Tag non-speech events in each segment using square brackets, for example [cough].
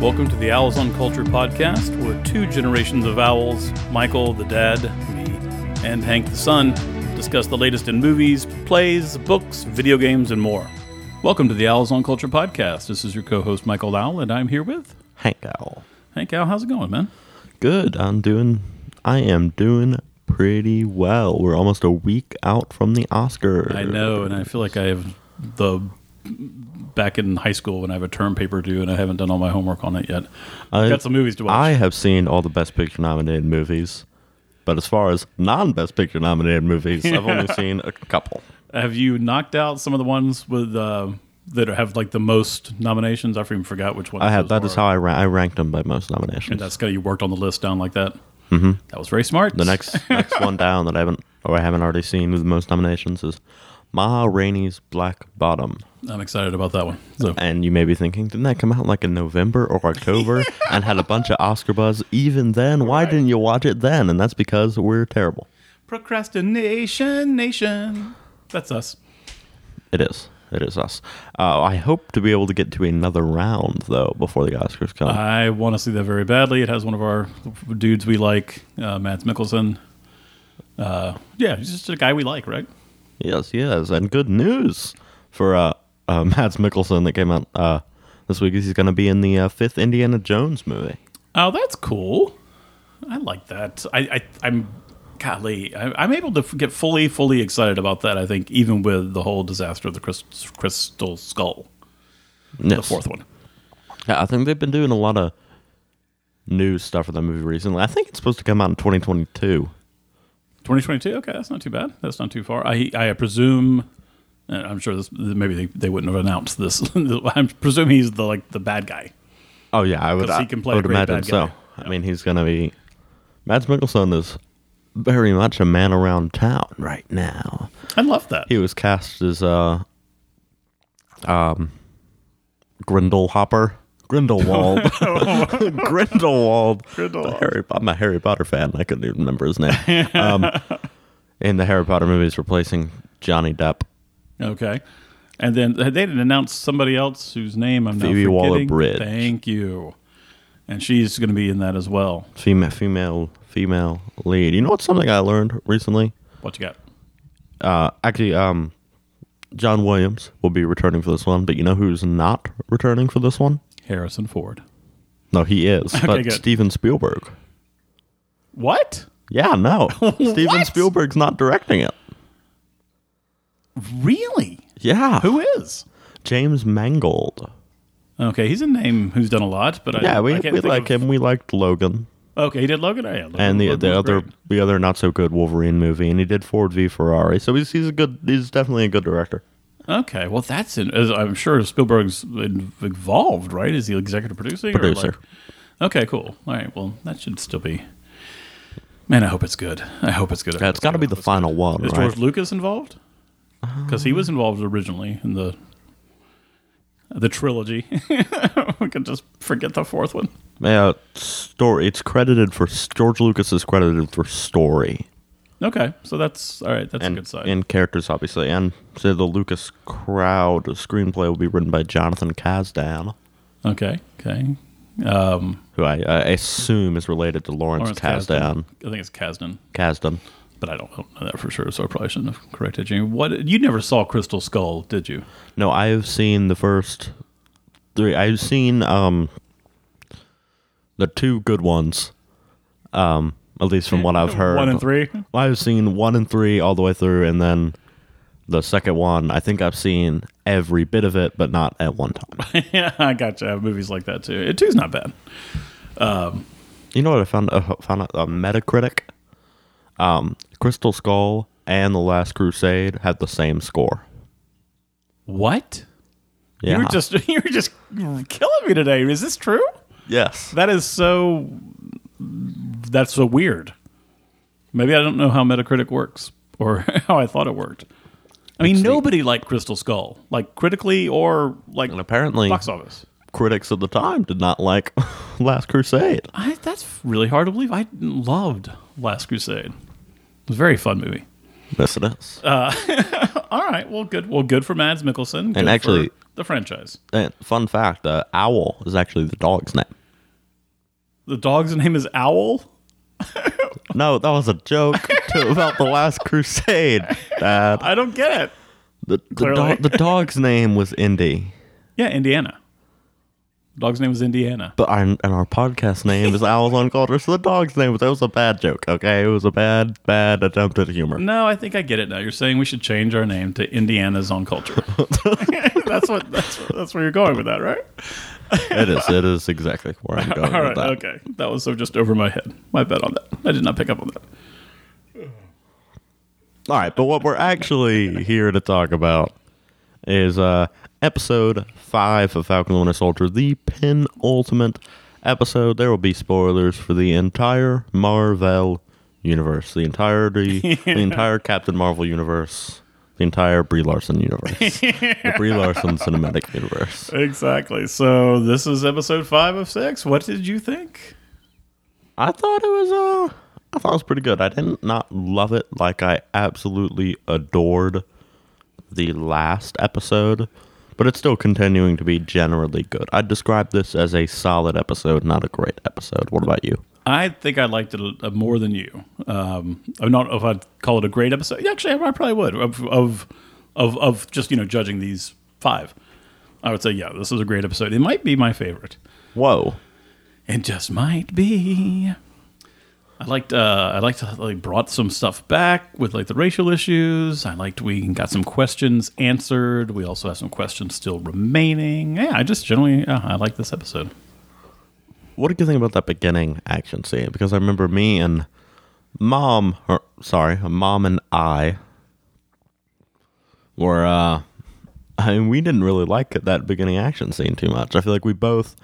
Welcome to the Owls on Culture podcast, where two generations of owls, Michael the dad, me, and Hank the son, discuss the latest in movies, plays, books, video games, and more. Welcome to the Owls on Culture podcast. This is your co-host Michael Owl, and I'm here with Hank Owl. Hank Owl. How's it going, man? Good. I'm doing. I am doing pretty well. We're almost a week out from the Oscars. I know, and I feel like I have the back in high school when I have a term paper due, and I haven't done all my homework on it yet. I, Got some movies to watch. I have seen all the Best Picture nominated movies, but as far as non-Best Picture nominated movies, I've only [laughs] seen a couple. Have you knocked out some of the ones with uh, that have like the most nominations? I even forgot which one. I have. That is how I, ra- I ranked them by most nominations. And that's kind of you worked on the list down like that. Mm-hmm. That was very smart. The next next one [laughs] down that I haven't or I haven't already seen with the most nominations is Ma Rainey's Black Bottom. I'm excited about that one. So And you may be thinking, didn't that come out like in November or October [laughs] and had a bunch of Oscar buzz even then? Why Right. didn't you watch it then? And that's because we're terrible. procrastination nation. That's us. It is. It is us. Uh, I hope to be able to get to another round though before the Oscars come. I want to see that very badly. It has one of our dudes we like, uh, Mads Mikkelsen. Uh, yeah, he's just a guy we like, right? yes, yes. And good news for uh, uh, [laughs] Mads Mikkelsen that came out uh, this week is he's going to be in the uh, fifth Indiana Jones movie. Oh, that's cool. I like that. I, I I'm golly, I, I'm able to get fully, fully excited about that. I think even with the whole disaster of the Crys- Crystal Skull, the fourth one. Yeah, I think they've been doing a lot of new stuff for that movie recently. I think it's supposed to come out in 2022. 2022. Okay, that's not too bad. That's not too far. I I presume. I'm sure this maybe they, they wouldn't have announced this. [laughs] I'm presuming he's the like the bad guy. Oh yeah, I would. I can play I would imagine so. guy. I mean, he's gonna be. Mads Mikkelsen is very much a man around town right now. I love that. He was cast as uh, um, Grindelhopper. Grindelwald. [laughs] [laughs] Grindelwald. Grindelwald. Harry, I'm a Harry Potter fan. I couldn't even remember his name. Um, in the Harry Potter movies, replacing Johnny Depp. Okay. And then they didn't announce somebody else whose name I'm Phoebe now forgetting. Waller-Bridge. Thank you. And she's going to be in that as well. Female, female, female lead. You know what's something I learned recently? What you got? Uh, actually, um, John Williams will be returning for this one, but you know who's not returning for this one? Harrison Ford. No, he is, [laughs] but good. Steven Spielberg. What? Yeah, no, [laughs] Steven? Spielberg's not directing it. Really? Yeah, Who is? James Mangold. Okay, he's a name who's done a lot, but I, Yeah, we, I we like of- him. We liked Logan Okay, he did Logan. Oh, yeah, Logan- and the the other great. the other not so good Wolverine movie, and he did Ford v Ferrari. So he's he's a good he's definitely a good director. Okay, well, that's in, as I'm sure Spielberg's involved, right? Is he executive producing? or, Producer. like- okay, cool. All right, well, that should still be. Man, I hope it's good. I hope it's good. Yeah, it's got to be the final one. Is right? George Lucas involved? Because he was involved originally in the the trilogy. [laughs] we can just forget the fourth one. Yeah, story. It's credited for George Lucas is credited for story. Okay, so that's all right. That's and, a good sign. and characters obviously and so the lucas crowd screenplay will be written by jonathan kasdan okay, okay. Um, who i, I assume is related to lawrence, Lawrence kasdan I think it's Kasdan. kasdan but I don't know that for sure, so I probably shouldn't have corrected you. What you never saw Crystal Skull, did you? no i've seen the first three i've seen um the two good ones um at least from what i've heard One and three. i've seen one and three all the way through and then the second one i think i've seen every bit of it but not at one time [laughs] yeah, I got you. I have movies like that too. It two's not bad. You know what I found? I found out a Metacritic. Um, Crystal Skull and The Last Crusade had the same score. What? Yeah. You're just [laughs] you're just killing me today. Is this true? yes. That is so. That's so weird. Maybe I don't know how Metacritic works or [laughs] how I thought it worked. I mean, It's nobody liked Crystal Skull, like critically or like And apparently, box office. critics of the time did not like [laughs] Last Crusade. I, that's really hard to believe. I loved Last Crusade. Was a very fun movie. Yes, it is. All right, well, good. Well, good for Mads Mikkelsen. Good and actually, for the franchise. And fun fact: uh, Owl is actually the dog's name. The dog's name is Owl. [laughs] No, that was a joke [laughs] to, about the Last Crusade. Dad. I don't get it. The the, dog, the dog's name was Indy, Yeah, Indiana. Dog's name is Indiana. but our and our podcast name is Owls on Culture. So the dog's name was that was a bad joke. Okay, it was a bad bad attempt at humor. No, I think I get it now. You're saying we should change our name to Indiana's on culture. [laughs] [laughs] that's what that's that's where you're going with that, right? It is. It is exactly where I'm [laughs] going All with that. okay. That was so just over my head. My bet on that. I did not pick up on that. All right, but what we're actually here to talk about is uh, episode five of Falcon and Winter Soldier, the penultimate episode. There will be spoilers for the entire Marvel universe, the entirety, [laughs] the entire Captain Marvel universe, the entire Brie Larson universe, [laughs] the Brie Larson cinematic universe. Exactly. So this is episode five of six. What did you think? I thought it was uh I thought it was pretty good. I didn't not love it like I absolutely adored the last episode, but it's still continuing to be generally good. I'd describe this as a solid episode, not a great episode. What about you? I think I liked it more than you. Um, I'm not if I'd call it a great episode. Actually, I probably would. Of, of of of just you know judging these five, I would say yeah, this is a great episode. It might be my favorite. Whoa. It just might be. I liked. Uh, I liked they brought some stuff back with like the racial issues. I liked we got some questions answered. We also have some questions still remaining. Yeah, I just generally yeah, I like this episode. What did you think about that beginning action scene? Because I remember me and mom, or sorry, mom and I were, uh, [laughs] I mean, we didn't really like that beginning action scene too much. I feel like we both,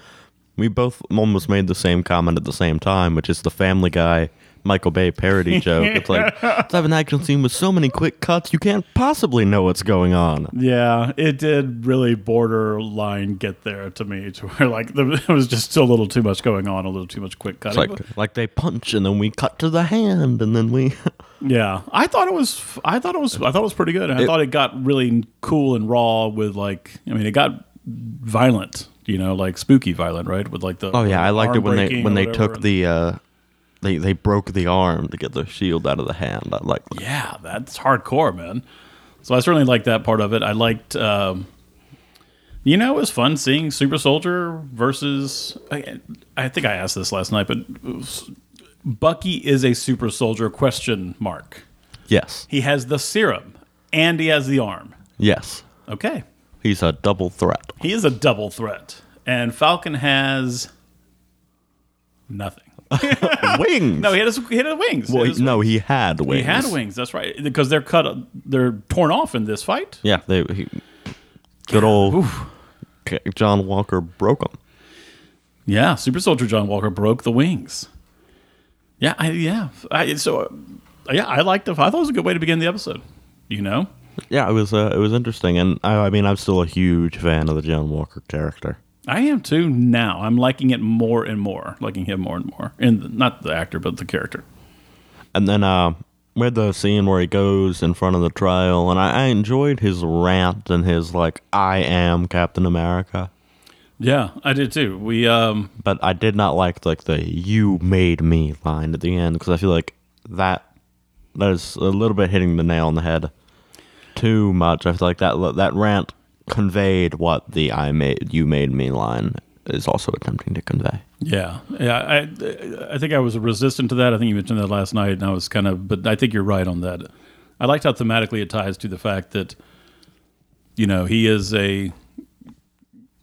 we both almost made the same comment at the same time, which is the Family Guy Michael Bay parody [laughs] joke. It's like, [laughs] let's have an action scene with so many quick cuts, you can't possibly know what's going on. Yeah, it did really borderline get there to me, [laughs] to where like there was just a little too much going on, a little too much quick It's cutting. like, like they punch and then we cut to the hand and then we. Yeah, I thought it was. I thought it was. I thought it was pretty good. I It- thought it got really cool and raw with like. I mean, it got violent. You know, like spooky violent, right? With like the. Oh yeah, I liked it when they when they took the uh they they broke the arm to get the shield out of the hand. I like that. Yeah, that's hardcore, man. So I certainly liked that part of it. I liked. Um, you know, it was fun seeing Super Soldier versus. I, I think I asked this last night, but Bucky is a super soldier? Question mark. Yes. He has the serum and he has the arm. Yes. Okay, He's a double threat. He is a double threat. And Falcon has nothing. [laughs] wings. No, he had his, he had his wings. well, He had his no, wings. he had wings. he had wings. That's right. Because they're cut. They're torn off in this fight. Yeah, they he, good old John Walker broke them. Yeah, Super Soldier John Walker broke the wings. Yeah, I, yeah. I, so, uh, yeah, I liked it. I thought it was a good way to begin the episode. You know, Yeah, it was uh, it was interesting, and I, I mean, I'm still a huge fan of the John Walker character. I am too. Now I'm liking it more and more, liking him more and more, and not the actor, but the character. And then uh, we had the scene where he goes in front of the trial, and I, I enjoyed his rant and his like, "I am Captain America." Yeah, I did too. We um, but I did not like like the "you made me" line at the end because I feel like that that is a little bit hitting the nail on the head too much. I feel like that that rant conveyed what the "I made you made me" line is also attempting to convey. Yeah, yeah. I I think I was resistant to that. I think you mentioned that last night, and I was kind of. But I think you're right on that. I liked how thematically it ties to the fact that, you know, he is a.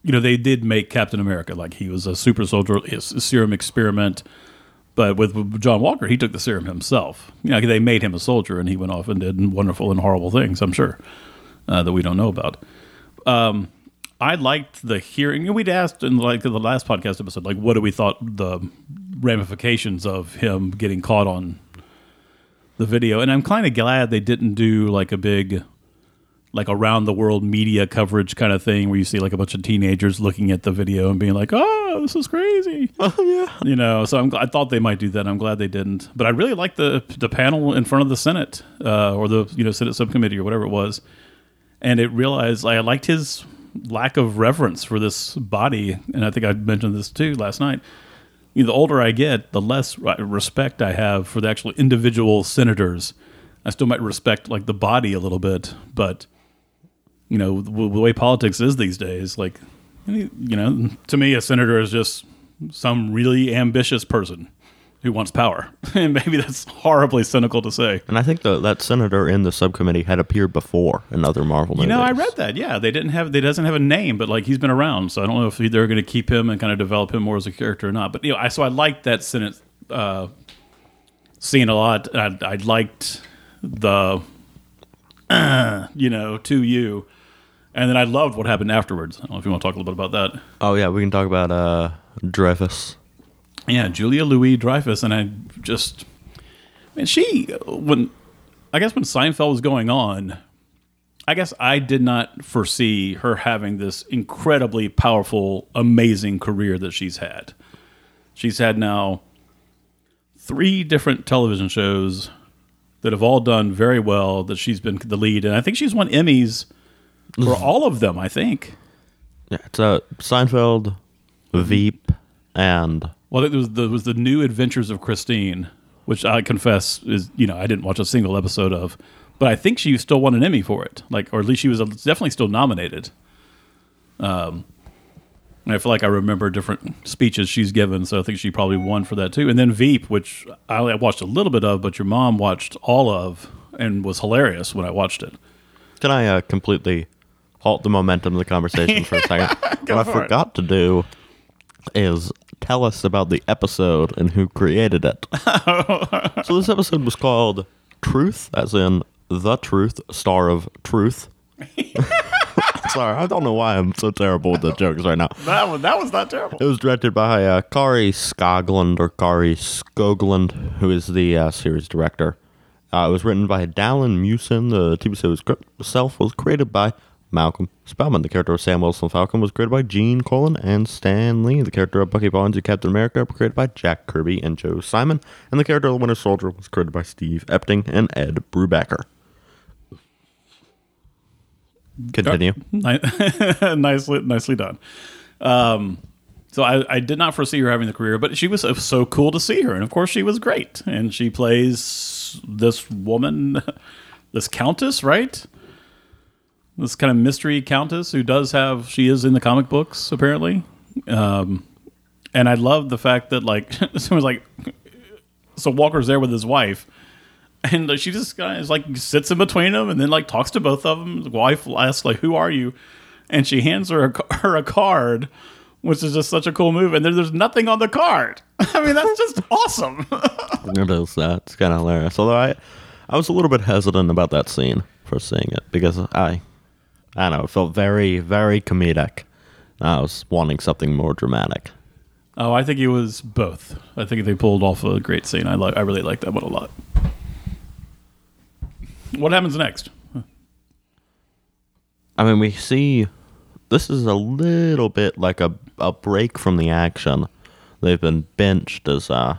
You know, they did make Captain America like he was a super soldier, a serum experiment. But with John Walker, he took the serum himself. You know, they made him a soldier, and he went off and did wonderful and horrible things. I'm sure uh, that we don't know about. Um, I liked the hearing. We'd asked in like the last podcast episode, like, what do we thought the ramifications of him getting caught on the video? And I'm kind of glad they didn't do like a big, like around the world media coverage kind of thing where you see like a bunch of teenagers looking at the video and being like, "Oh, this is crazy." [laughs] Oh yeah, you know so I'm, i thought they might do that i'm glad they didn't but i really liked the the panel in front of the senate uh, or the you know senate subcommittee or whatever it was and it realized i liked his lack of reverence for this body, and I think I mentioned this too last night. You know, the older I get, the less respect I have for the actual individual senators. I still might respect like the body a little bit, but you know the, the way politics is these days, like you know, to me, a senator is just some really ambitious person who wants power, [laughs] and maybe that's horribly cynical to say. And I think the, that senator in the subcommittee had appeared before in other Marvel You movies. know, I read that. Yeah, they didn't have. They doesn't have a name, but like he's been around, so I don't know if they're going to keep him and kind of develop him more as a character or not. But you know, I so I liked that Senate uh, scene a lot. I, I liked the, [clears throat] you know, to you, and then I loved what happened afterwards. I don't know if you want to talk a little bit about that. Oh yeah, we can talk about uh, Dreyfus. Yeah, Julia Louis Dreyfus, and I just, man, she when I guess when Seinfeld was going on, I guess I did not foresee her having this incredibly powerful, amazing career that she's had. She's had now three different television shows that have all done very well. That she's been the lead, and I think she's won Emmys for all of them. I think. Yeah, it's uh, Seinfeld, Veep, and Well, there was, there was the new Adventures of Christine, which I confess is you know I didn't watch a single episode of, but I think she still won an Emmy for it, like or at least she was definitely still nominated. Um, I feel like I remember different speeches she's given, so I think she probably won for that too. And then Veep, which I watched a little bit of, but your mom watched all of and was hilarious when I watched it. Can I uh, completely halt the momentum of the conversation for a [laughs] second? what I for it. forgot to do is tell us about the episode and who created it. [laughs] so this episode was called Truth, as in the truth, star of truth. [laughs] Sorry, I don't know why I'm so terrible with the jokes right now. That was that was not terrible. It was directed by uh, Kari Skogland or Kari Skogland, who is the uh, series director. Uh, it was written by Dalan Musson. The TV series script itself was created by Malcolm Spellman. The character of Sam Wilson Falcon was created by Gene Colan and Stan Lee. The character of Bucky Barnes and Captain America was created by Jack Kirby and Joe Simon. And the character of the Winter Soldier was created by Steve Epting and Ed Brubaker. Continue. Ni- [laughs] nicely, nicely done. Um, so I, I did not foresee her having the career, but she was uh, so cool to see her, and of course she was great. And she plays this woman, [laughs] this countess, right? This kind of mystery countess who does have she is in the comic books apparently. Um, and I love the fact that like [laughs] someone's like, so Walker's there with his wife, and she just kind of like sits in between them and then like talks to both of them. The wife asks like, "Who are you?" and she hands her a, [laughs] her a card, which is just such a cool move. And then there's nothing on the card. [laughs] I mean, that's just awesome. It is kind of hilarious. Although I, I was a little bit hesitant about that scene for seeing it because I, I don't know, it felt very, very comedic. I was wanting something more dramatic. oh, I think it was both. I think they pulled off a great scene. I like. I really like that one a lot. What happens next? I mean, we see this is a little bit like a, a break from the action. They've been benched as uh,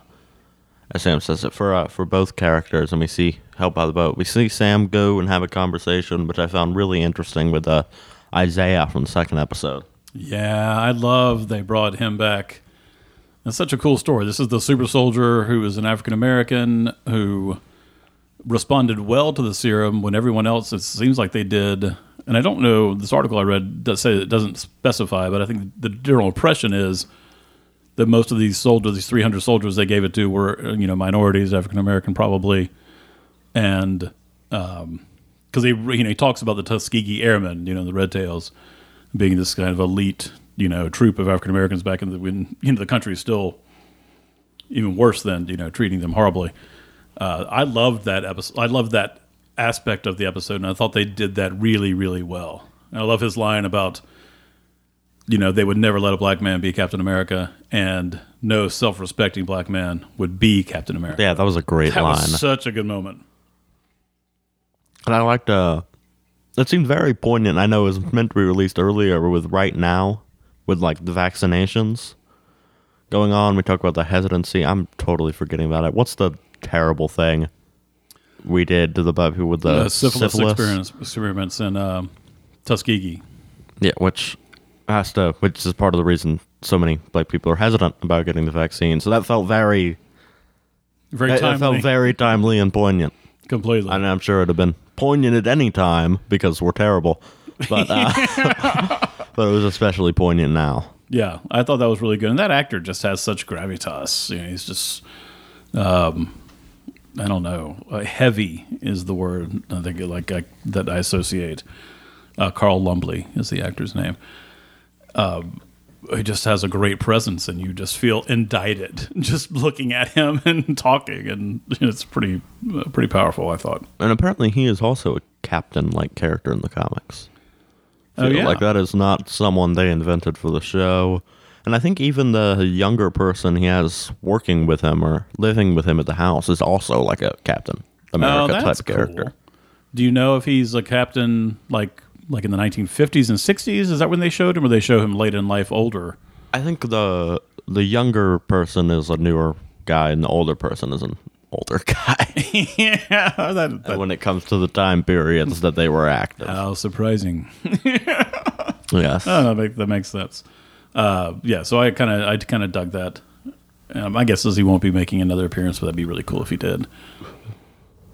as Sam says it for uh, for both characters, and we see help by the boat. We see Sam go and have a conversation, which I found really interesting with uh, Isaiah from the second episode. Yeah, I love they brought him back. It's such a cool story. This is the super soldier who is an African American who responded well to the serum when everyone else it seems like they did. And I don't know this article I read does say it doesn't specify, but I think the general impression is that most of these soldiers, these 300 soldiers they gave it to, were uh, you know minorities, African American probably, and because he you know he talks about the Tuskegee Airmen, you know the Red Tails, being this kind of elite you know troop of African Americans back in the when you know the country is still even worse than you know treating them horribly. Uh, I loved that episode. I loved that aspect of the episode, and I thought they did that really, really well. And I love his line about, you know, they would never let a black man be Captain America, and no self-respecting black man would be Captain America. Yeah, that was a great that line. was such a good moment. And I liked uh it seemed very poignant. I know it was meant to be released earlier with right now with like the vaccinations going on. We talk about the hesitancy. I'm totally forgetting about it. What's the terrible thing we did to the people with the Uh, syphilis, syphilis? Experience, experiments in um, Tuskegee. Yeah, which has to, which is part of the reason so many black people are hesitant about getting the vaccine. So that felt very, Very that timely. felt very timely and poignant. completely. And I'm sure it'd have been poignant at any time because we're terrible, but uh, [laughs] [laughs] but it was especially poignant now. Yeah, I thought that was really good, and that actor just has such gravitas. You know, he's just, um, I don't know, uh, heavy is the word I think like I, that I associate. Uh, Carl Lumbly is the actor's name. Um, he just has a great presence, and you just feel indicted [laughs] just looking at him and talking, and it's pretty, uh, pretty powerful. I thought. And apparently, he is also a captain-like character in the comics. Oh, yeah. like that is not someone they invented for the show. And I think even the younger person he has working with him or living with him at the house is also like a Captain America oh, that's type character. cool. Do you know if he's a captain like like in the 1950s and 60s? Is that when they showed him, or they show him late in life, older? I think the the younger person is a newer guy, and the older person is an older [laughs] guy. yeah, that, that when it comes to the time periods that they were active, how surprising. [laughs] yes. Oh, that, make, that makes sense. Uh, yeah, so I kind of I kind of dug that. Um, my guess is he won't be making another appearance, but that'd be really cool if he did.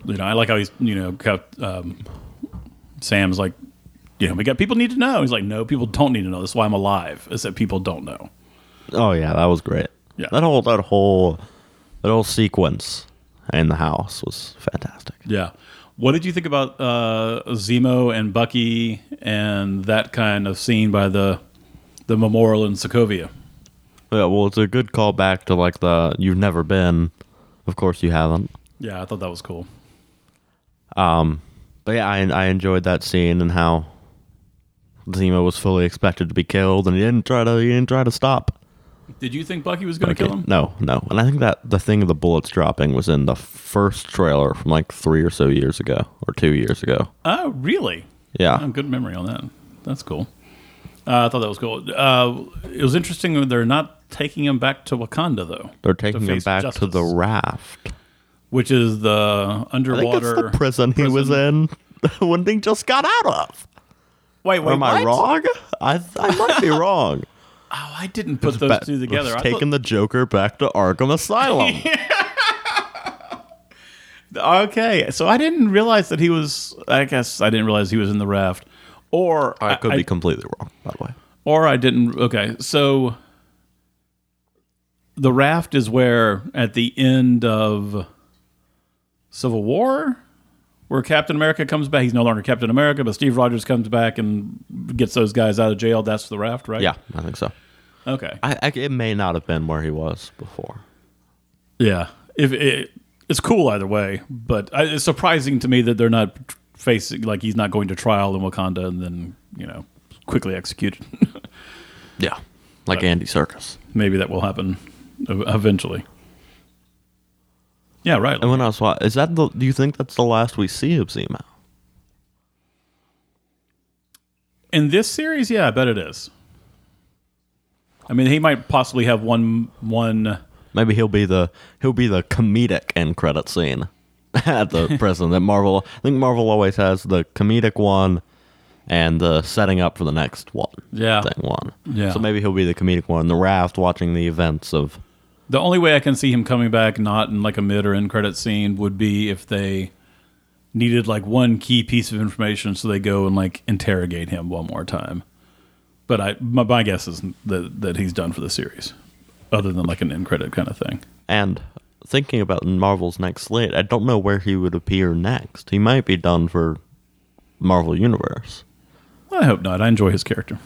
You know, I like how he's you know kept, um, Sam's like, you know, we got people need to know. He's like, no, people don't need to know. That's why I'm alive. Is that people don't know. Oh yeah, that was great. Yeah. that whole that whole that whole sequence in the house was fantastic. Yeah. What did you think about uh, Zemo and Bucky and that kind of scene by the the memorial in Sokovia? Yeah, well, it's a good callback to like the you've never been. Of course, you haven't. Yeah, I thought that was cool. Um, but yeah, I I enjoyed that scene and how Zemo was fully expected to be killed, and he didn't try to he didn't try to stop. Did you think Bucky was going to Okay, kill him? No, no, and I think that the thing of the bullets dropping was in the first trailer from like three or so years ago, or two years ago. Oh, really? Yeah, Oh, good memory on that. That's cool. Uh, I thought that was cool. Uh, it was interesting they're not taking him back to Wakanda though, they're taking him back to the raft. which is the I think it's underwater the prison he was in [laughs] when he just got out of. Wait, wait, Am I wrong? I I might be [laughs] wrong. Oh, I didn't put those Ba- two together. I taking the Joker back to Arkham Asylum. [laughs] okay, so I didn't realize that he was. I guess I didn't realize he was in the raft, or I could I, be completely wrong, by the way. or I didn't. Okay, so the raft is where at the end of Civil War, where Captain America comes back. He's no longer Captain America, but Steve Rogers comes back and gets those guys out of jail. That's the raft, right? Yeah, I think so. Okay. I, I, it may not have been where he was before. Yeah. If it, it's cool either way, but I, it's surprising to me that they're not facing like he's not going to trial in Wakanda and then you know quickly executed. [laughs] Yeah, like Andy Serkis. Maybe that will happen eventually. Yeah, right. And when I was wa- is that the? Do you think that's the last we see of Zemo? In this series, yeah, I bet it is. I mean, he might possibly have one one. Maybe he'll be the he'll be the comedic end credit scene [laughs] at the [laughs] prison that Marvel. I think Marvel always has the comedic one and the setting up for the next one. Yeah. thing one. Yeah. So maybe he'll be the comedic one, the raft, watching the events of. The only way I can see him coming back, not in like a mid or end credit scene, would be if they needed like one key piece of information, so they go and like interrogate him one more time. But I, my, my guess is that that he's done for the series, other than like an end credit kind of thing. And thinking about Marvel's next slate, I don't know where he would appear next. He might be done for Marvel Universe. I hope not. I enjoy his character.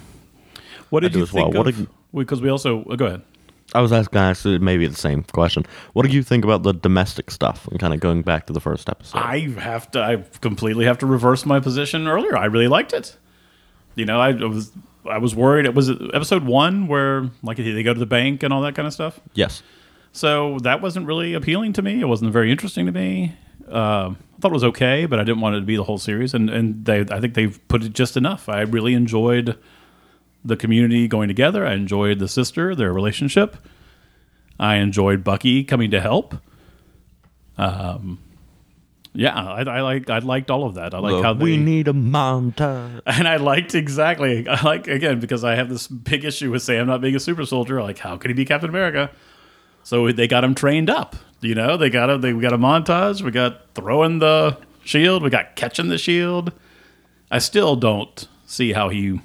What did you well. think What of? Because we also oh, go ahead. I was asking actually maybe the same question. What do you think about the domestic stuff and kind of going back to the first episode? I have to. I completely have to reverse my position earlier. I really liked it. You know, I was I was worried. It was episode one where like they go to the bank and all that kind of stuff. yes. So that wasn't really appealing to me. It wasn't very interesting to me. Uh, I thought it was okay, but I didn't want it to be the whole series. And and they, I think they've put it just enough. I really enjoyed the community going together. I enjoyed the sister, their relationship. I enjoyed Bucky coming to help. Um, Yeah, I, I like I liked all of that. I like how they, we need a montage. [laughs] and I liked exactly. I like again because I have this big issue with Sam not being a super soldier. Like, how could he be Captain America? So they got him trained up. You know, they got him. They we got a montage. We got throwing the shield. We got catching the shield. I still don't see how he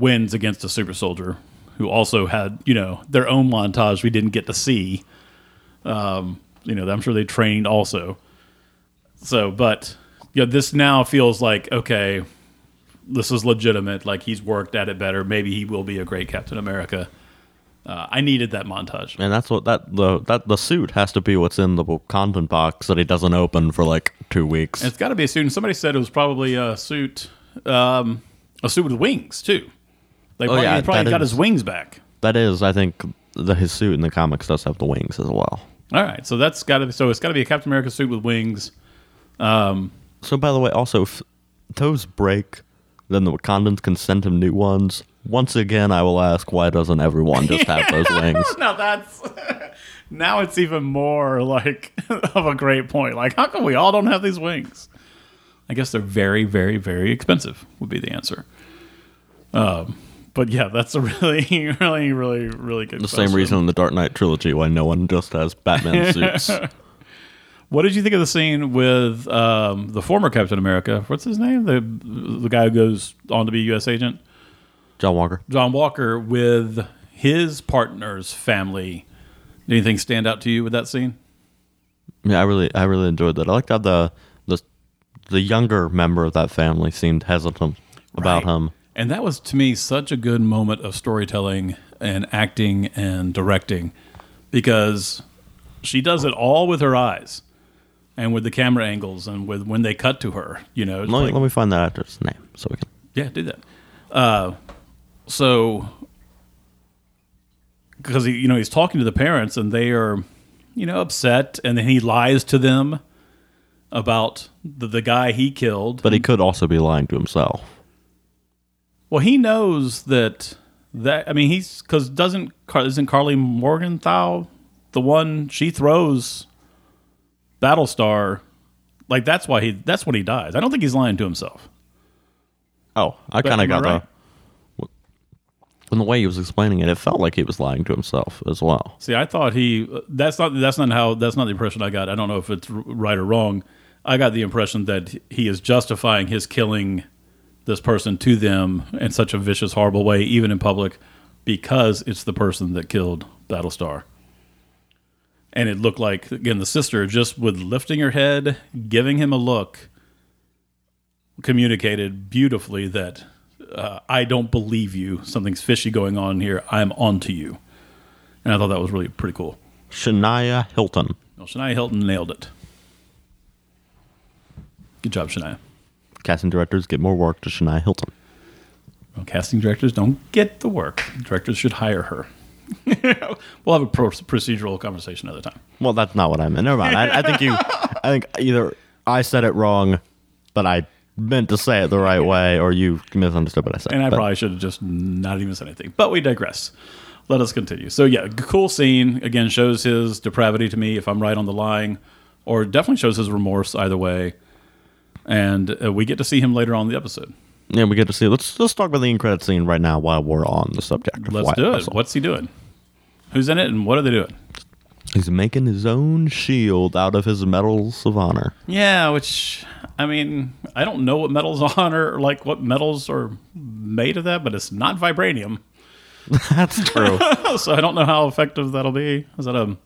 wins against a super soldier who also had you know their own montage we didn't get to see. Um, you know, I'm sure they trained also. So, but you know, this now feels like okay, this is legitimate. Like he's worked at it better. Maybe he will be a great Captain America. Uh, I needed that montage. And that's what that the that the suit has to be what's in the content box that he doesn't open for like two weeks. And it's got to be a suit. And somebody said it was probably a suit, um, a suit with wings too. They probably, yeah, he probably got is- his wings back. that is, I think, the, his suit in the comics does have the wings as well. All right, so that's got to. So it's got to be a Captain America suit with wings. Um, So, by the way, also, if those break, then the Wakandans can send him new ones. Once again, I will ask, why doesn't everyone just have [laughs] those wings? Now that's now it's even more like [laughs] of a great point. Like, how come we all don't have these wings? I guess they're very, very, very expensive. Would be the answer. Um, but yeah, that's a really, [laughs] really, really, really good. The same reason in the Dark Knight trilogy why no one just has Batman [laughs] suits. What did you think of the scene with um, the former Captain America? What's his name? The the guy who goes on to be U.S. agent, John Walker. John Walker, with his partner's family. Did anything stand out to you with that scene? Yeah, I really, I really enjoyed that. I liked how the the the younger member of that family seemed hesitant about Right. him. And that was to me such a good moment of storytelling and acting and directing because she does it all with her eyes and with the camera angles and with when they cut to her, you know. Let, me like- let me find that actor's name so we can. yeah, do that. Uh, so, because he, you know, he's talking to the parents and they are, you know, upset, and then he lies to them about the, the guy he killed. But he could also be lying to himself. Well, he knows that that I mean he's because doesn't isn't Karli Morgenthau the one she throws Battlestar like that's why he that's when he dies. I don't think he's lying to himself. Oh, I kind of got right? the. In the way he was explaining it, it felt like he was lying to himself as well. See, I thought he that's not that's not how that's not the impression I got. I don't know if it's right or wrong. I got the impression that he is justifying his killing this person to them in such a vicious, horrible way, even in public, because it's the person that killed Battlestar. And it looked like again the sister just with lifting her head, giving him a look, communicated beautifully that uh, I don't believe you. Something's fishy going on here. I'm onto you. And I thought that was really pretty cool. Shania Hilton. Well, Shania Hilton nailed it. Good job, Shania. Casting directors get more work to Shania Hilton. Well, casting directors don't get the work. Directors should hire her. [laughs] we'll have a pro- procedural conversation another time. Well, that's not what I meant. Never mind. I, I think you. I think either I said it wrong, but I meant to say it the right [laughs] way, or you misunderstood what I said. And I But probably should have just not even said anything. But we digress. Let us continue. So, yeah, cool scene. Again, shows his depravity to me, if I'm right on the lying, or definitely shows his remorse either way. And uh, we get to see him later on in the episode. yeah, we get to see. Let's let's talk about the end credit scene right now while we're on the subject. of Let's do it. Russell. What's he doing? Who's in it and what are they doing? He's making his own shield out of his medals of honor. Yeah, which I mean, I don't know what metals on or like what metals are made of that, but it's not vibranium. [laughs] That's true. [laughs] so I don't know how effective that'll be. Is that a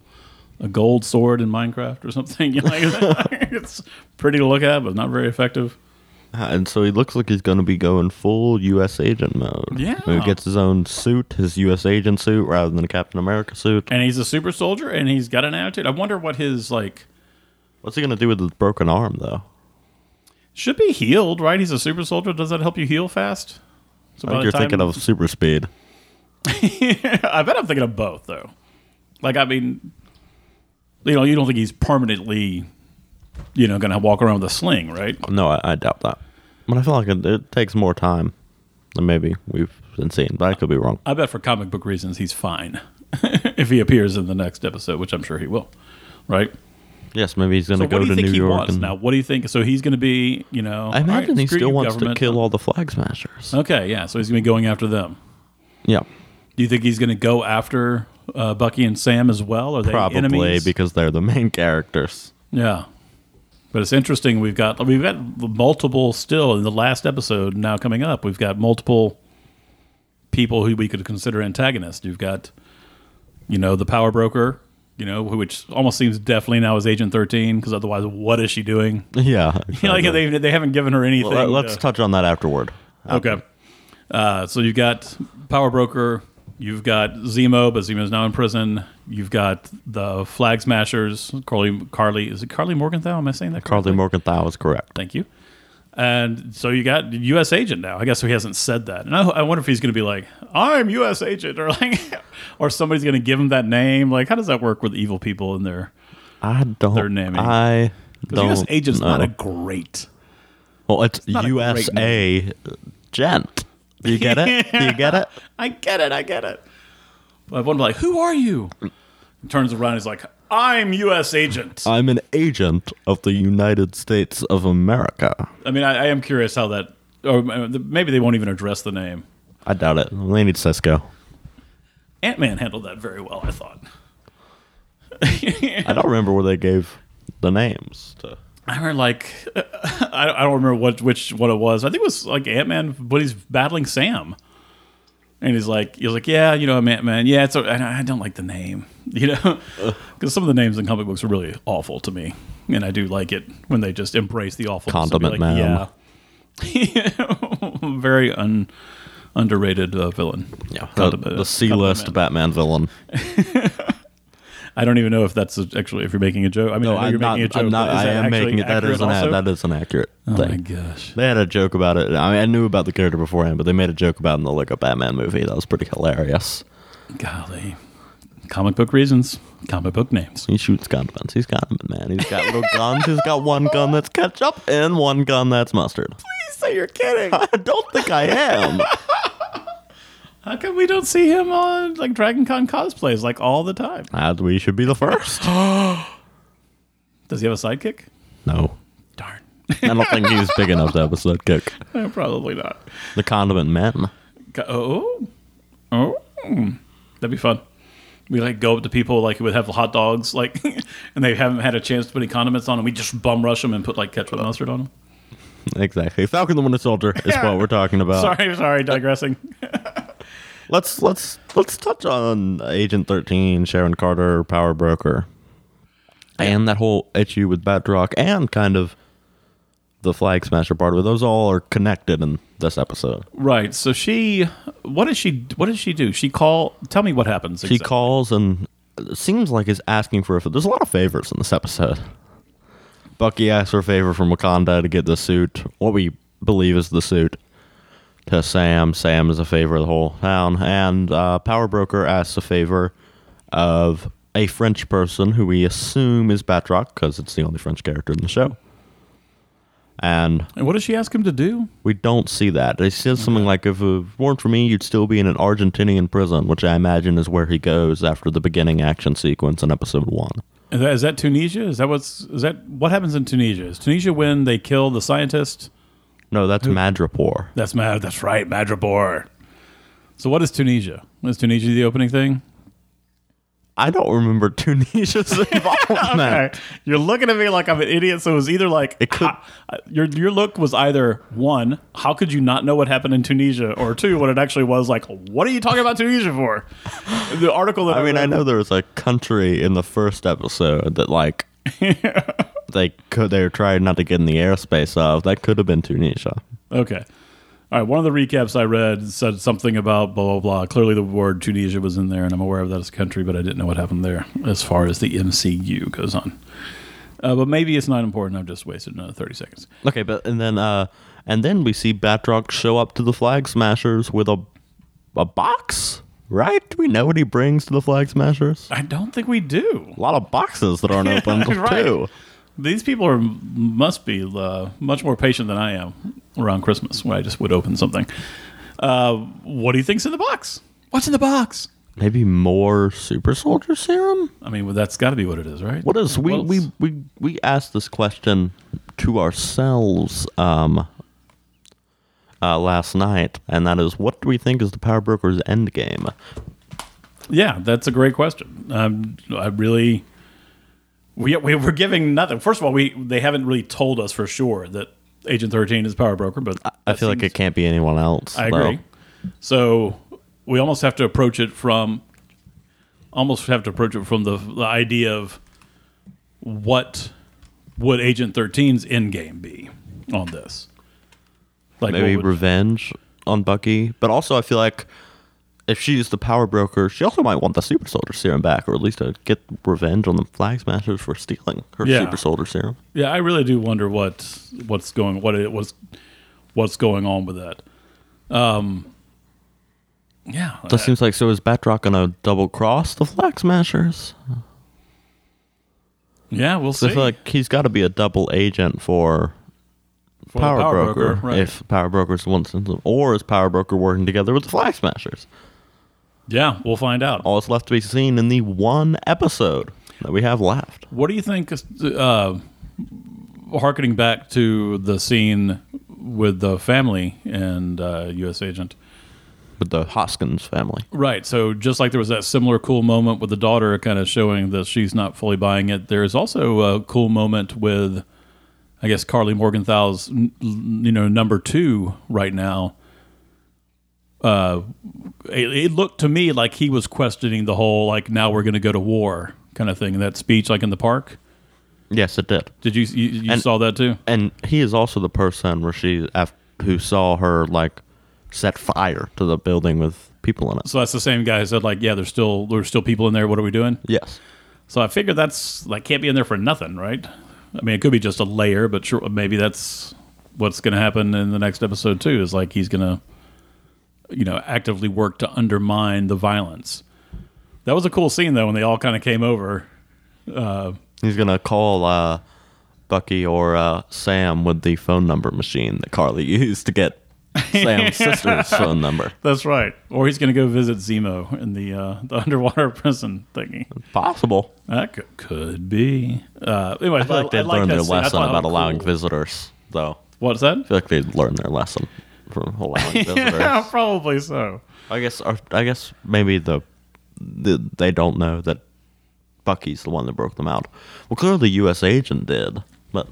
a gold sword in Minecraft or something? You [laughs] like [laughs] it's pretty to look at, but not very effective. Ah, and so he looks like he's going to be going full U.S. agent mode. Yeah. He gets his own suit, his U.S. agent suit, rather than a Captain America suit. And he's a super soldier, and he's got an attitude. I wonder what his like What's he going to do with his broken arm, though? should be healed, right? He's a super soldier. Does that help you heal fast? So I think you're time- thinking of super speed. [laughs] I bet I'm thinking of both, though. Like, I mean, you know, you don't think he's permanently, you know, going to walk around with a sling, right? No, I, I doubt that. But I feel like it, it takes more time than maybe we've been seeing. But I could be wrong. I bet for comic book reasons, he's fine [laughs] if he appears in the next episode, which I'm sure he will, right? Yes, maybe he's going So to go to New York. and, now? What do you think? So he's going to be, you know, I all right, imagine he still wants to kill all the flag smashers. Okay, yeah. So he's going to be going after them. Yeah, Do you think he's going to go after uh, Bucky and Sam as well? Are they probably enemies? because they're the main characters. yeah. But it's interesting. We've got we've got multiple still in the last episode now coming up. We've got multiple people who we could consider antagonists. You've got, you know, the power broker. You know, which almost seems definitely now is Agent Thirteen because otherwise, what is she doing? [laughs] Yeah, [laughs] You know, like they they haven't given her anything. Well, let- let's to- touch on that afterward. Okay. Uh, so you've got Power Broker, you've got Zemo, but Zemo's now in prison. You've got the Flag Smashers, Karli, Karli, is it Karli Morgenthau? Am I saying that Karli? Morgenthau is correct. Thank you. And so you got U.S. agent now. I guess he hasn't said that. And I, I wonder if he's going to be like, "I'm U.S. agent," or like, [laughs] or somebody's going to give him that name. Like, how does that work with evil people in there? I don't. Their naming. I don't. U.S. agent's know. not a great. Well, it's a USA gent. Do you get it? Do you get it? [laughs] I get it. I get it. But I wonder, like, who are you? He turns around. He's like, I'm U.S. agent. I'm an agent of the United States of America. I mean, I, I am curious how that, or maybe they won't even address the name. I doubt it. They need Cisco. Ant Man handled that very well, I thought. I don't remember where they gave the names to. I remember, like, [laughs] I, I don't remember what which what it was. I think it was like Ant Man, but he's battling Sam, and he's like, he's like, yeah, you know, I'm Ant Man. Yeah, it's. A, and I don't like the name, [laughs] you know, because some of the names in comic books are really awful to me, and I do like it when they just embrace the awful. Condiment Man. Yeah. [laughs] very un, underrated uh, villain. The, Condiment- the C-list Batman villain. Man. I don't even know if that's actually if you're making a joke. I mean, I I'm you're not. making a joke. I'm not. I am making it. That accurate is an. also? That is an accurate Oh my gosh. They had a joke about it. I mean, I knew about the character beforehand, but they made a joke about it in the Lego Batman movie. That was pretty hilarious. Golly. Comic book reasons, comic book names. He shoots condiments. He's condiment man. He's got little guns. He's got one gun that's ketchup and one gun that's mustard. Please say you're kidding. [laughs] I don't think I am. How come we don't see him on like Dragon Con cosplays like all the time? Uh, we should be the first. [gasps] Does he have a sidekick? No. Darn. I don't think he's big enough to have a sidekick. kick. [laughs] Eh, Probably not. The condiment men. Go- Oh, oh, that'd be fun. We like go up to people like who would have hot dogs, like, [laughs] and they haven't had a chance to put any condiments on them. We just bum rush them and put like ketchup and mustard on them. Exactly. Falcon the Winter Soldier is [laughs] what we're talking about. Sorry, sorry, digressing. Let's let's let's touch on Agent Thirteen, Sharon Carter, Power Broker, and that whole issue with Batroc, and kind of the Flag Smasher part of it. Those all are connected in this episode. right. So she, what does she? What does she do? She call. Tell me what happens. She exactly. calls and seems like is asking for a. There's a lot of favors in this episode. Bucky asks for a favor from Wakanda to get the suit, what we believe is the suit, to Sam. Sam is a favor of the whole town, and uh, Power Broker asks a favor of a French person who we assume is Batroc because it's the only French character in the show. And And what does she ask him to do? we don't see that. They says something like, "If it weren't for me, you'd still be in an Argentinian prison," which I imagine is where he goes after the beginning action sequence in episode one. Is that, is that Tunisia? Is that what's? Is that what happens in Tunisia? Is Tunisia when they kill the scientist? No, that's Madripoor. That's mad. That's right, Madripoor. So what is Tunisia? Is Tunisia the opening thing? I don't remember [laughs] Tunisia's [laughs] involvement. Okay. You're looking at me like I'm an idiot. So it was either like It could- your your look was either one, how could you not know what happened in Tunisia, or two, what it actually was like. What are you talking about Tunisia for? [laughs] The article that I mean, I know there was a country in the first episode that like they could they were trying not to get in the airspace of. That could have been Tunisia. Okay. All right. One of the recaps I read said something about blah blah blah. Clearly, the word Tunisia was in there, and I'm aware of that as a country, but I didn't know what happened there as far as the MCU goes on. Uh, but maybe it's not important. I've just wasted another 30 seconds. Okay, but and then uh and then we see Batroc show up to the Flag Smashers with a a box. Right? Do we know what he brings to the Flag Smashers? I don't think we do. A lot of boxes that aren't opened Right. too. These people are must be uh, much more patient than I am around Christmas, when I just would open something. Uh, what do you think's in the box? What's in the box? maybe more super soldier serum. I mean, well, that's got to be what it is, right? What is we, What we we we asked this question to ourselves um uh, last night, and that is, what do we think is the Power Brokers end game? Yeah, that's a great question. Um, I really, we, we we're giving nothing. First of all, we they haven't really told us for sure that Agent Thirteen is Power Broker, but I feel like it can't be anyone else. I though. agree. So we almost have to approach it from, almost have to approach it from the, the idea of what would Agent 13's end game be on this. Like Maybe would- revenge on Bucky, but also I feel like if she's the Power Broker, she also might want the Super Soldier Serum back, or at least to get revenge on the Flag Smashers for stealing her Yeah. Super Soldier Serum. Yeah, I really do wonder what what's going what it was what's going on with that. Um yeah. That seems like so is Batroc gonna double cross the Flag Smashers? yeah, we'll So see. I feel like he's got to be a double agent for, the Power, Broker, right. if Power Broker's the one or is Power Broker working together with the Flag Smashers? Yeah, we'll find out. All that's left to be seen in the one episode that we have left. What do you think? Uh, harkening back to the scene with the family and uh, U.S. agent, With the Hoskins family. right? So just like there was that similar cool moment with the daughter, kind of showing that she's not fully buying it. There is also a cool moment with, I guess, Karli Morgenthau's, n- you know, number two right now. Uh, it, it looked to me like he was questioning the whole like now we're going to go to war kind of thing. in That speech, like in the park. Yes, it did. Did you you, you And- saw that too? And he is also the person where she who saw her like set fire to the building with people in it. So that's the same guy who said like, yeah, there's still there's still people in there. What are we doing? Yes. So I figured that's like can't be in there for nothing, right? I mean, it could be just a layer, but sure, maybe that's what's going to happen in the next episode too. Is like he's going to, you know, actively work to undermine the violence. That was a cool scene though when they all kind of came over. Uh, He's gonna call uh, Bucky or uh, Sam with the phone number machine that Karli [laughs] used to get Sam's sister's phone number. that's right. Or he's going to go visit Zemo in the uh, the [laughs] underwater prison thingy. Possible. That could, could be. Uh, anyway, I feel like they'd learned their lesson about allowing visitors, though. What's that? I feel like they'd learned their lesson from allowing [laughs] visitors. yeah, probably so. I guess. Or, I guess maybe the, the they don't know that Bucky's the one that broke them out. Well, clearly the U.S. agent did, but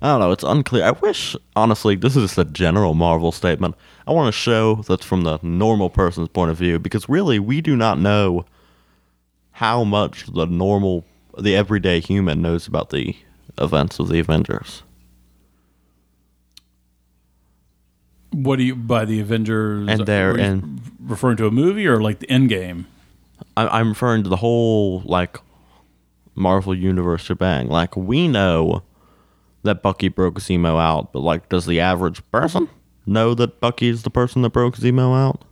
I don't know. It's unclear. I wish, honestly, this is just a general Marvel statement. I want to show that's from the normal person's point of view because really we do not know how much the normal, the everyday human knows about the events of the Avengers. What do you by the Avengers? And they're in- referring to a movie or like the end game. I, I'm referring to the whole like Marvel Universe shebang. Like we know that Bucky broke Zemo out, but like, does the average person know that Bucky is the person that broke Zemo out?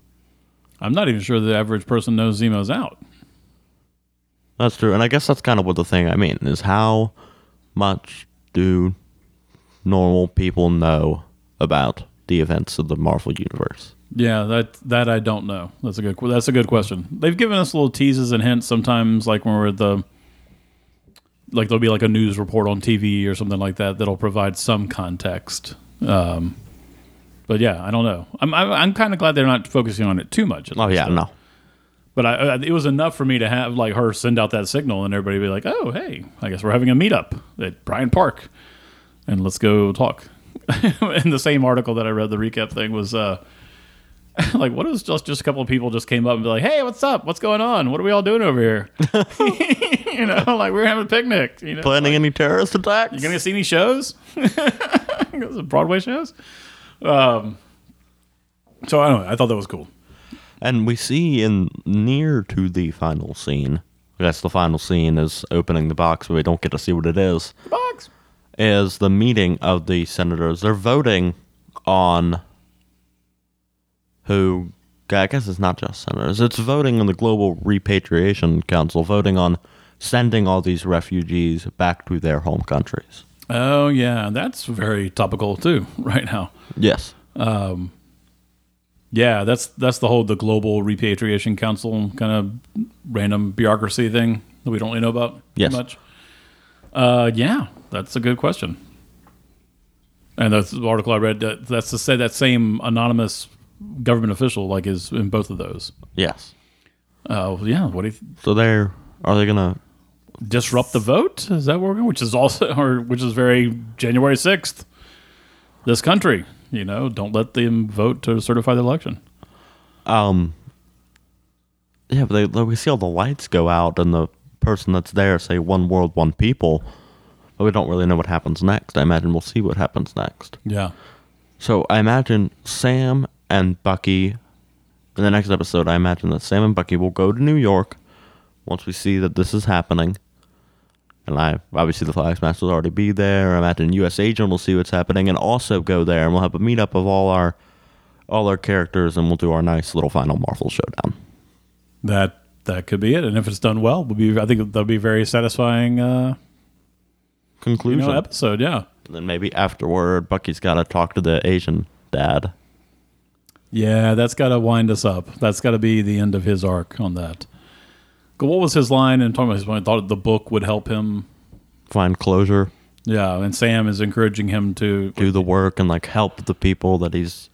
I'm not even sure the average person knows Zemo's out. That's true, and I guess that's kind of what the thing I mean is how much do normal people know about the events of the Marvel Universe? Yeah, that that I don't know. That's a good that's a good question. They've given us little teases and hints sometimes, like when we're at the like there'll be like a news report on TV or something like that that'll provide some context. Um, but yeah, I don't know. I'm I'm, I'm kind of glad they're not focusing on it too much. at Oh yeah, though. no, But I, I, it was enough for me to have like her send out that signal and everybody be like, "Oh, hey, I guess we're having a meetup at Bryant Park, and let's go talk." [laughs] In the same article that I read, the recap thing was uh, [laughs] like, "What is just just a couple of people just came up and be like, "Hey, what's up? What's going on? What are we all doing over here?" [laughs] you know, like we're having a picnic. You know, planning any terrorist attacks? you gonna see any shows? Broadway shows. Um, so I don't know. I thought that was cool. And we see in near to the final scene, guess the final scene is opening the box, but we don't get to see what it is. Is the meeting of the senators. They're voting on who, I guess it's not just senators, it's voting on the Global Repatriation Council, voting on sending all these refugees back to their home countries. Oh yeah, that's very topical too [laughs] right now. Yes. Um, Yeah, that's that's the whole the global repatriation council kind of random bureaucracy thing that we don't really know about Yes. much. Uh, yeah, that's a good question. And that's the article I read. That, that's to say that same anonymous government official like is in both of those. Yes. Uh, yeah. What do you th- So they're are they gonna disrupt the vote? Is that what we're going? Which is also, [laughs] or which is very January sixth. This country, you know, don't let them vote to certify the election. um yeah, but they, we see all the lights go out and the person that's there say one world, one people, but we don't really know what happens next. I imagine we'll see what happens next. Yeah. So I imagine Sam and Bucky in the next episode. I imagine that Sam and Bucky will go to New York once we see that this is happening. And I obviously the Flag Smash will already be there. I imagine U.S. Agent will see what's happening and also go there, and we'll have a meetup of all our all our characters, and we'll do our nice little final Marvel showdown. That that could be it, and if it's done well, will be I think that'll be very satisfying uh, you Conclusion. know episode. Yeah, and then maybe afterward, Bucky's got to talk to the Asian dad. yeah, that's got to wind us up. That's got to be the end of his arc on that. But What was his line? And talking about his line, thought the book would help him. Find closure, Yeah, and Sam is encouraging him to. do the work, and like help the people that he's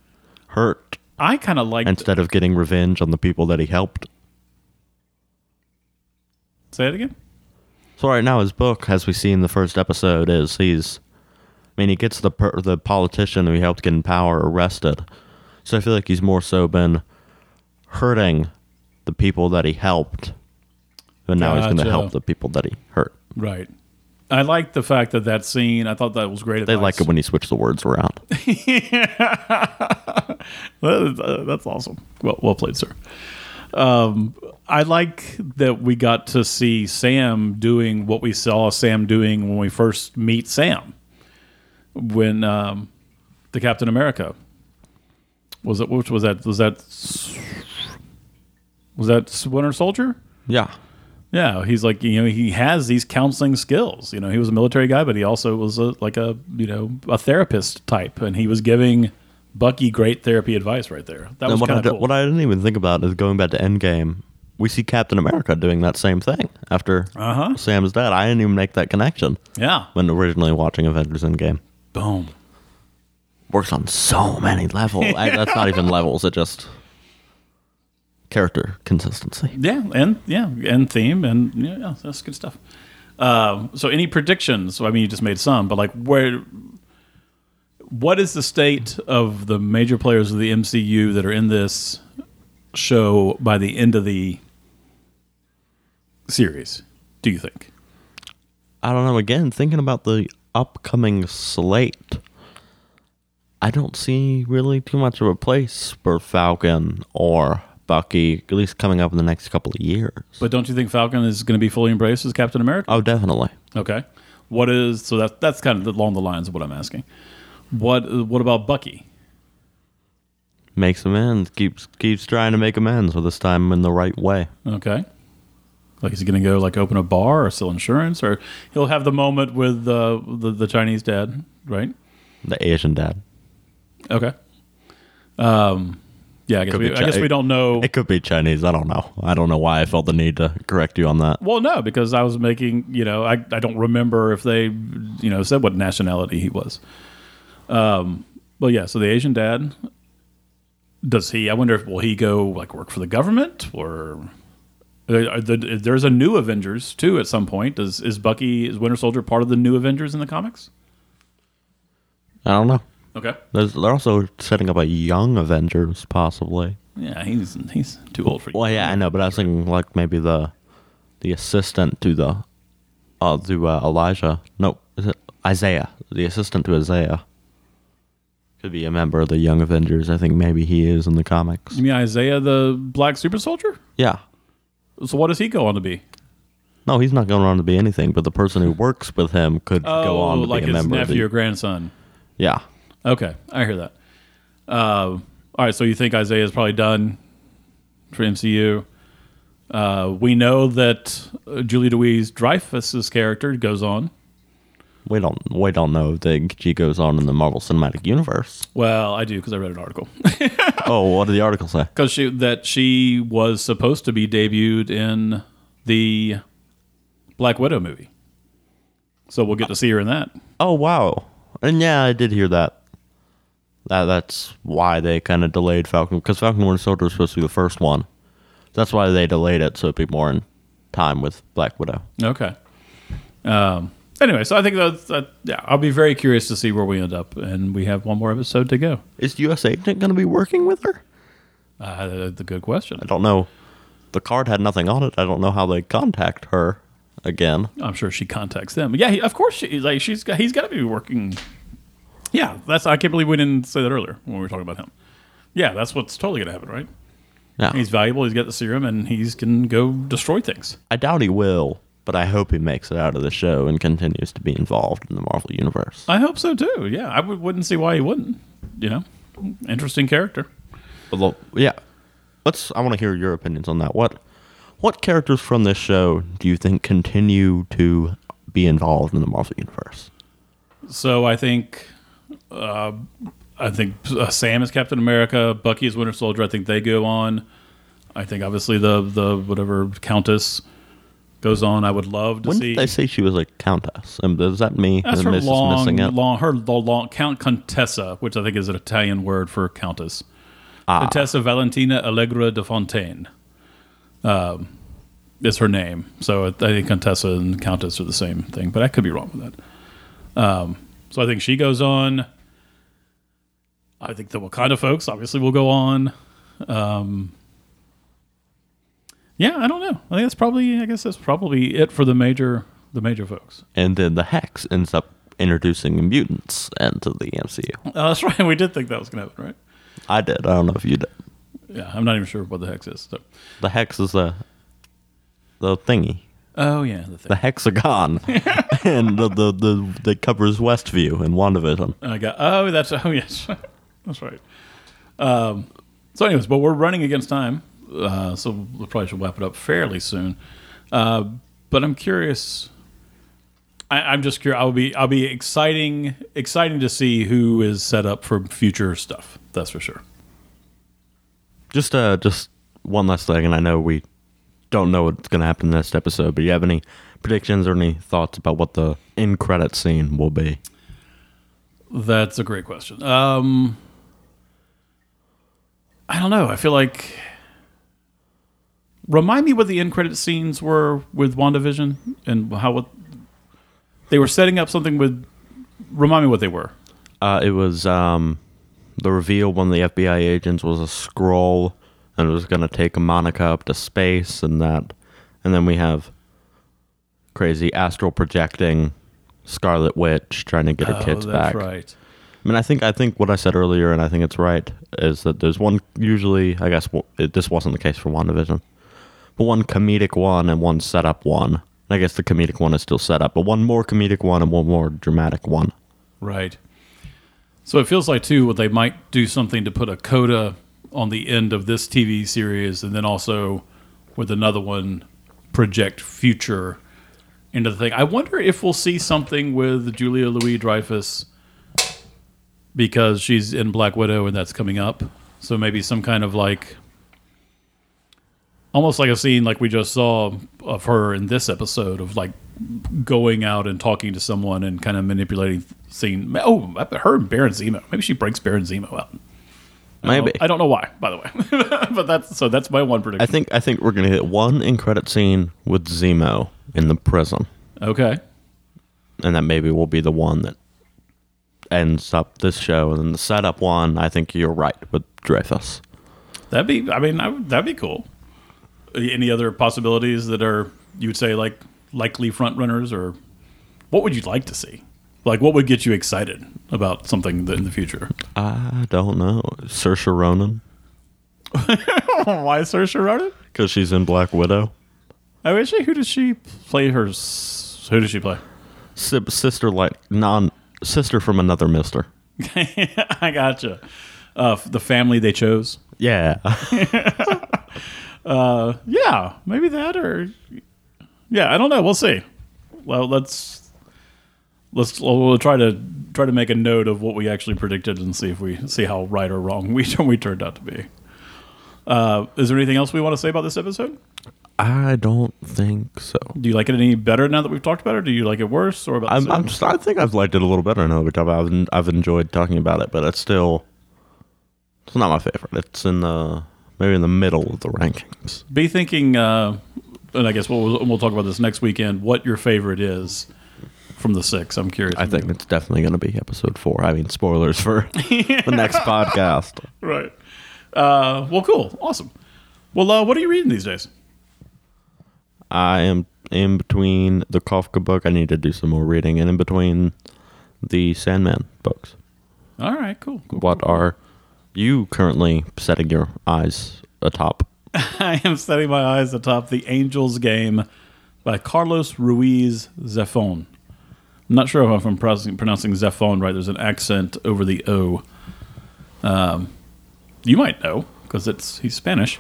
hurt I kind of like instead of getting revenge on the people that he helped. say it again. So right now, his book, as we see in the first episode, is he's. I mean, he gets the per, the politician who he helped get in power arrested. So I feel like he's more so been hurting the people that he helped, and now he's going to Gotcha. help the people that he hurt. Right. I like the fact that that scene. I thought that was great. They like it when you switch the words around. [laughs] Uh, That's awesome. Well, well played, sir. Um, I like that we got to see Sam doing what we saw Sam doing when we first meet Sam. When um, the Captain America was it? Which was that? Was that? Was that Winter Soldier? yeah, Yeah, he's like you know he has these counseling skills. You know he was a military guy, but he also was a, like a you know a therapist type, and he was giving Bucky great therapy advice right there. That was and what I, kind of cool. what I didn't even think about is going back to Endgame. We see Captain America doing that same thing after Uh-huh. Sam's dead. I didn't even make that connection yeah, when originally watching Avengers Endgame. boom. works on so many levels. [laughs] I, that's not even levels. It just character consistency. Yeah, and yeah, and theme, and yeah, yeah that's good stuff. Um, so, any predictions? I mean, you just made some, but like, where? What is the state of the major players of the MCU that are in this show by the end of the series? Do you think? I don't know. Again, thinking about the upcoming slate, I don't see really too much of a place for Falcon or Bucky, at least coming up in the next couple of years. But don't you think Falcon is going to be fully embraced as Captain America? Oh, definitely. Okay. What is so that that's kind of along the lines of what I'm asking. What what about Bucky? Makes amends. Keeps keeps trying to make amends, but this time in the right way. Okay. Like is he going to go like open a bar or sell insurance or he'll have the moment with uh, the the Chinese dad, right? The Asian dad. Okay. Um yeah, I guess we, I guess we don't know. It could be Chinese. I don't know. I don't know why I felt the need to correct you on that. Well, no, because I was making, you know, I, I don't remember if they, you know, said what nationality he was. Um, but yeah, so the Asian dad, does he? I wonder if will he go like work for the government or uh, the, there's a new Avengers too at some point. Does is Bucky is Winter Soldier part of the new Avengers in the comics? I don't know. Okay. There's, they're also setting up a young Avengers, possibly. Yeah, he's he's too old for. Well, yeah, I know, but I was thinking like maybe the the assistant to the uh to uh, Elijah. No, is it Isaiah? The assistant to Isaiah could be a member of the Young Avengers. I think maybe he is in the comics. You mean Isaiah the Black Super Soldier? Yeah. So what does he go on to be? No, he's not going on to be anything, but the person who works with him could go Oh, on to like be a his member nephew or of the. grandson. Yeah. Okay, I hear that. Uh, all right, so you think Isaiah is probably done for MCU? Uh, we know that uh, Julia Louis Dreyfus's character goes on. We don't we don't know if the, she goes on in the Marvel Cinematic Universe. Well, I do because I read an article. [laughs] oh, what did the article say? because she that she was supposed to be debuted in the Black Widow movie. So we'll get to see her in that. Oh wow. And yeah, I did hear that. That that's why they kind of delayed Falcon because Falcon Winter Soldier was supposed to be the first one. That's why they delayed it so it'd be more in time with Black Widow. Okay. Um. Anyway, so I think that's that. Yeah, I'll be very curious to see where we end up, and we have one more episode to go. Is U.S. Agent going to be working with her? Uh, the good question. I don't know. The card had nothing on it. I don't know how they contact her again. I'm sure she contacts them. Yeah, he, of course she like she's got, he's got to be working. Yeah, that's I can't believe we didn't say that earlier when we were talking about him. Yeah, that's what's totally gonna happen, right? Yeah. He's valuable. He's got the serum, and he's can go destroy things. I doubt he will, but I hope he makes it out of the show and continues to be involved in the Marvel universe. I hope so too. Yeah, I would, wouldn't see why he wouldn't. You know, interesting character. But look, yeah, let's. I want to hear your opinions on that. What what characters from this show do you think continue to be involved in the Marvel universe? So I think, uh, I think uh, Sam is Captain America. Bucky is Winter Soldier. I think they go on. I think obviously the the whatever Countess goes on. I would love to When see. did they say she was a countess? And is that me? That's her long, long, her the long Count Contessa, which I think is an Italian word for countess. Ah. Contessa Valentina Allegra de Fontaine, um, is her name. So I think Contessa and Countess are the same thing, but I could be wrong with that. Um, so I think she goes on. I think the Wakanda folks obviously will go on. Um, yeah, I don't know. I think that's probably. I guess that's probably it for the major the major folks. and then the Hex ends up introducing mutants into the MCU. Oh, that's right. [laughs] We did think that was going to happen, right? I did. I don't know if you did. Yeah, I'm not even sure what the hex is. So. The Hex is the the thingy, Oh yeah, the thing. the hexagon, [laughs] [laughs] and the, the the that covers Westview in WandaVision. I got. Oh, that's. Oh yes, that's right. Um, so, anyways, but we're running against time, uh, so we probably should wrap it up fairly soon. Uh, but I'm curious. I, I'm just curious. I'll be. I'll be exciting. Exciting to see who is set up for future stuff. That's for sure. Just uh, just one last thing, and I know we don't know what's going to happen in the next episode, but you have any predictions or any thoughts about what the end credit scene will be? That's a great question. Um, I don't know. I feel like. Remind me what the end credit scenes were with WandaVision and how what they were setting up something with. Remind me what they were. Uh, it was um, the reveal one of the FBI agents was a Skrull and it was going to take Monica up to space and that. And then we have crazy astral projecting Scarlet Witch trying to get her kids oh, that's back. right. I mean, I think I think what I said earlier, and I think it's right, is that there's one usually. I guess it, this wasn't the case for WandaVision, one comedic one and one setup one. I guess the comedic one is still set up, but one more comedic one and one more dramatic one. Right. So it feels like too what they might do something to put a coda on the end of this TV series, and then also with another one project future into the thing. I wonder if we'll see something with Julia Louis Dreyfus because she's in Black Widow and that's coming up. So maybe some kind of like almost like a scene like we just saw of her in this episode of like going out and talking to someone and kind of manipulating scene. Oh, her and Baron Zemo. Maybe she breaks Baron Zemo out. I don't Maybe. know- I don't know why, by the way, [laughs] but that's so that's my one prediction. I think I think we're gonna hit one in credit scene with Zemo in the prison, okay, and that maybe will be the one that ends up this show. And then the setup one, I think you're right with Dreyfus. that'd be. I mean, I, that'd be cool. Any other possibilities that are you would say like likely front runners, or what would you like to see? Like, what would get you excited about something in the future? I don't know, Saoirse Ronan, [laughs] Why Saoirse Ronan? because she's in Black Widow. Oh, is she? Who does she play? Her. Who does she play? Si- sister like non sister from another Mister. [laughs] I gotcha. Uh, the family they chose. Yeah, [laughs] Yeah, maybe that or yeah, I don't know. We'll see. Well, let's let's we'll try to try to make a note of what we actually predicted and see if we see how right or wrong [laughs] we we turned out to be. Uh, is there anything else we want to say about this episode? I don't think so. Do you like it any better now that we've talked about it? Or do you like it worse or about? I'm. I'm just, I think I've liked it a little better now that we talk about. it. I've, I've enjoyed talking about it, but it's still it's not my favorite. It's in the maybe in the middle of the rankings. be thinking, uh, and I guess we'll we'll talk about this next weekend. What your favorite is from the six? I'm curious. I think it's definitely going to be episode four. I mean, spoilers for [laughs] the next podcast. right. Uh, well, cool, awesome. Well, uh, what are you reading these days? I am in between the Kafka book. I need to do some more reading, and in between the Sandman books. All right, cool. cool. What are you currently setting your eyes atop? [laughs] I am setting my eyes atop the Angels game by Carlos Ruiz Zafon. I'm not sure if I'm pronouncing, pronouncing Zafon right. There's an accent over the O. Um, you might know because it's he's Spanish.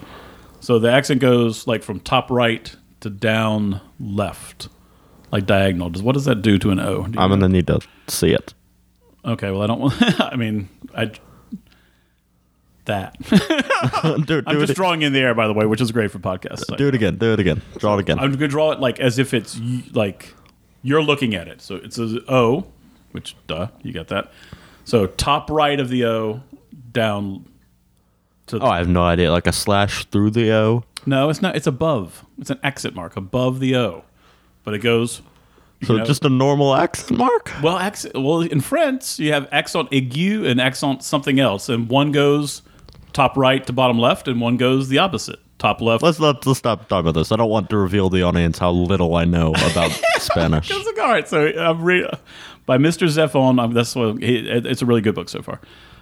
So the accent goes like from top right to down left, like diagonal. Does what does that do to an O? I'm know? going to need to see it. okay. Well, I don't. want [laughs] I mean, I that. [laughs] do, I'm just it, drawing in the air, by the way, which is great for podcasts. do it again. Do it again. Draw it again. I'm gonna draw it like as if it's y- like you're looking at it. So it's a O, which duh, you got that. So top right of the O, down to oh, I have no idea. Like a slash through the O. no, it's not. It's above. It's an exit mark above the O, but it goes. you So know- just a normal accent mark? well, accent. Well, in France, you have accent aigu and accent something else, and one goes top right to bottom left, and one goes the opposite, top left. Let's not let's stop talking about this. I don't want to reveal the audience how little I know about [laughs] Spanish. Like, all right, so I'm reading by Mr. Zafon. I'm, that's what he, it's a really good book so far.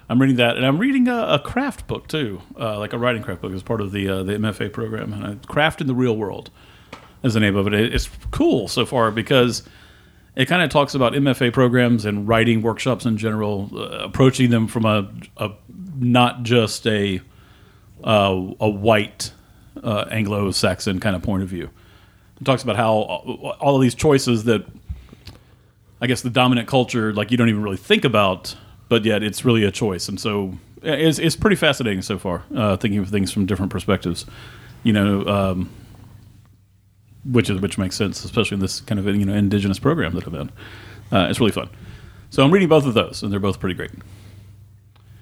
I'm reading that, and I'm reading a, a craft book too, uh, like a writing craft book as part of the uh, the MFA program. And uh, Craft in the Real World is the name of. It- It's cool so far because it kind of talks about MFA programs and writing workshops in general, uh, approaching them from a, a not just a uh, a white uh, Anglo-Saxon kind of point of view. It talks about how all of these choices that I guess the dominant culture, like you don't even really think about, but yet it's really a choice. And so it's, it's pretty fascinating so far, uh, thinking of things from different perspectives. You know, um, which is which makes sense, especially in this kind of you know indigenous program that I've been. Uh, it's really fun. So I'm reading both of those, and they're both pretty great.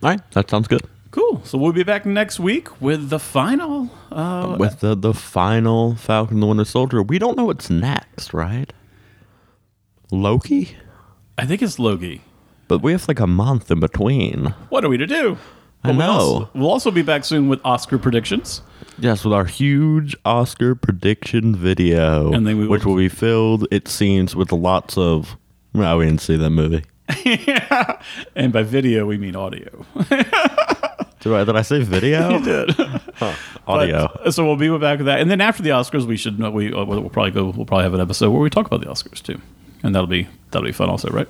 All right, that sounds good. Cool. So we'll be back next week with the final. Uh, With the the final Falcon the Winter Soldier, we don't know what's next, right? Loki, I think it's Loki. but we have like a month in between. What are we to do? I we'll know. also- we'll also be back soon with Oscar predictions. Yes, with our huge Oscar prediction video, And then we which will be filled, it seems, with lots of. Well, we didn't see that movie. yeah. [laughs] And by video, we mean audio. [laughs] Did I, did I say video? Did. [laughs] Audio. But- so we'll be back with that, and then after the Oscars, we should know we uh, we'll probably go. We'll probably have an episode where we talk about the Oscars too, and that'll be that'll be fun also, right?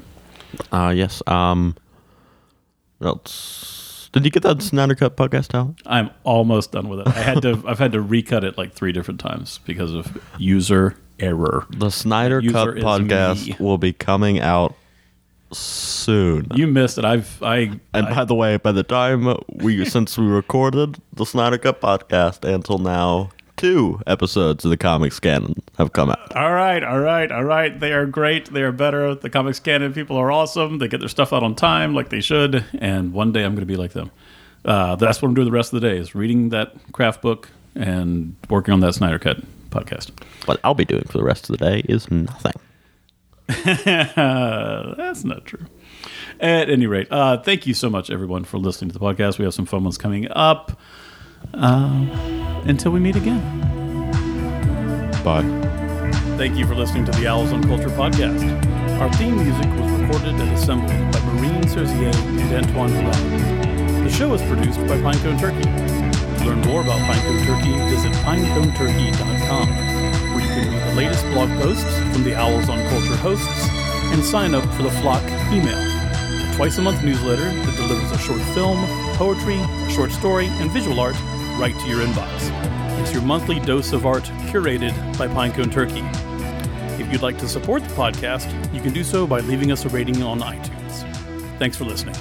Uh, yes. Um? Did you get that Snyder Cut podcast out? I'm almost done with it. I had to. [laughs] I've had to recut it like three different times because of user error. The Snyder User Cut podcast me. will be coming out soon. You missed it. I've I. And I- by the way, by the time we since we recorded the Snyder Cut podcast until now, two episodes of the comics canon have come out. all right, all right, all right. They are great. They are better. The comics canon people are awesome. They get their stuff out on time, like they should. And one day I'm going to be like them. Uh, that's what I'm doing the rest of the day is reading that craft book and working on that Snyder Cut podcast. What I'll be doing for the rest of the day is nothing. [laughs] That's not true. At any rate, uh, thank you so much, everyone, for listening to the podcast. We have some fun ones coming up. Uh, until we meet again. Bye. Thank you for listening to the Owls on Culture podcast. Our theme music was recorded and assembled by Marine Serzier and Antoine Villard. The show is produced by Pinecone Turkey. To learn more about Pinecone Turkey, visit pineconeturkey.com, where you can read the latest blog posts from the Owls on Culture hosts and sign up for the Flock email, a twice a month newsletter that delivers a short film, poetry, a short story, and visual art right to your inbox. It's your monthly dose of art curated by Pinecone Turkey. If you'd like to support the podcast, you can do so by leaving us a rating on iTunes. Thanks for listening.